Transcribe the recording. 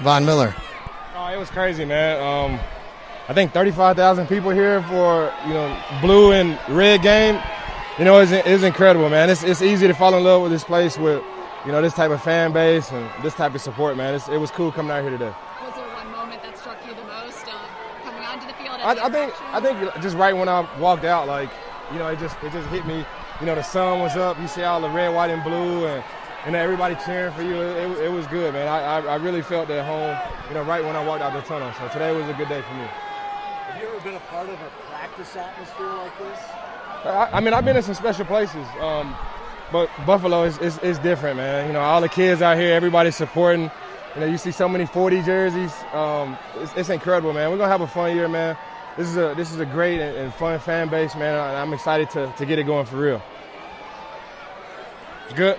Von Miller. Oh, it was crazy, man. Um, I think 35,000 people here for you know blue and red game. You know, it's, it's incredible, man. It's, it's easy to fall in love with this place with you know this type of fan base and this type of support, man. It's, it was cool coming out here today. Was there one moment that struck you the most uh, coming onto the field? I, I think I think just right when I walked out, like you know, it just it just hit me. You know, the sun was up. You see all the red, white, and blue, and know everybody cheering for you. It, it, was good, man. I, I, I really felt at home. You know, right when I walked out the tunnel. So today was a good day for me. Have you ever been a part of a practice atmosphere like this? I, I mean, I've been in some special places, um, but Buffalo is, is, is, different, man. You know, all the kids out here, everybody's supporting. You know, you see so many 40 jerseys. Um, it's, it's, incredible, man. We're gonna have a fun year, man. This is a this is a great and, and fun fan base, man. I'm excited to, to get it going for real. Good.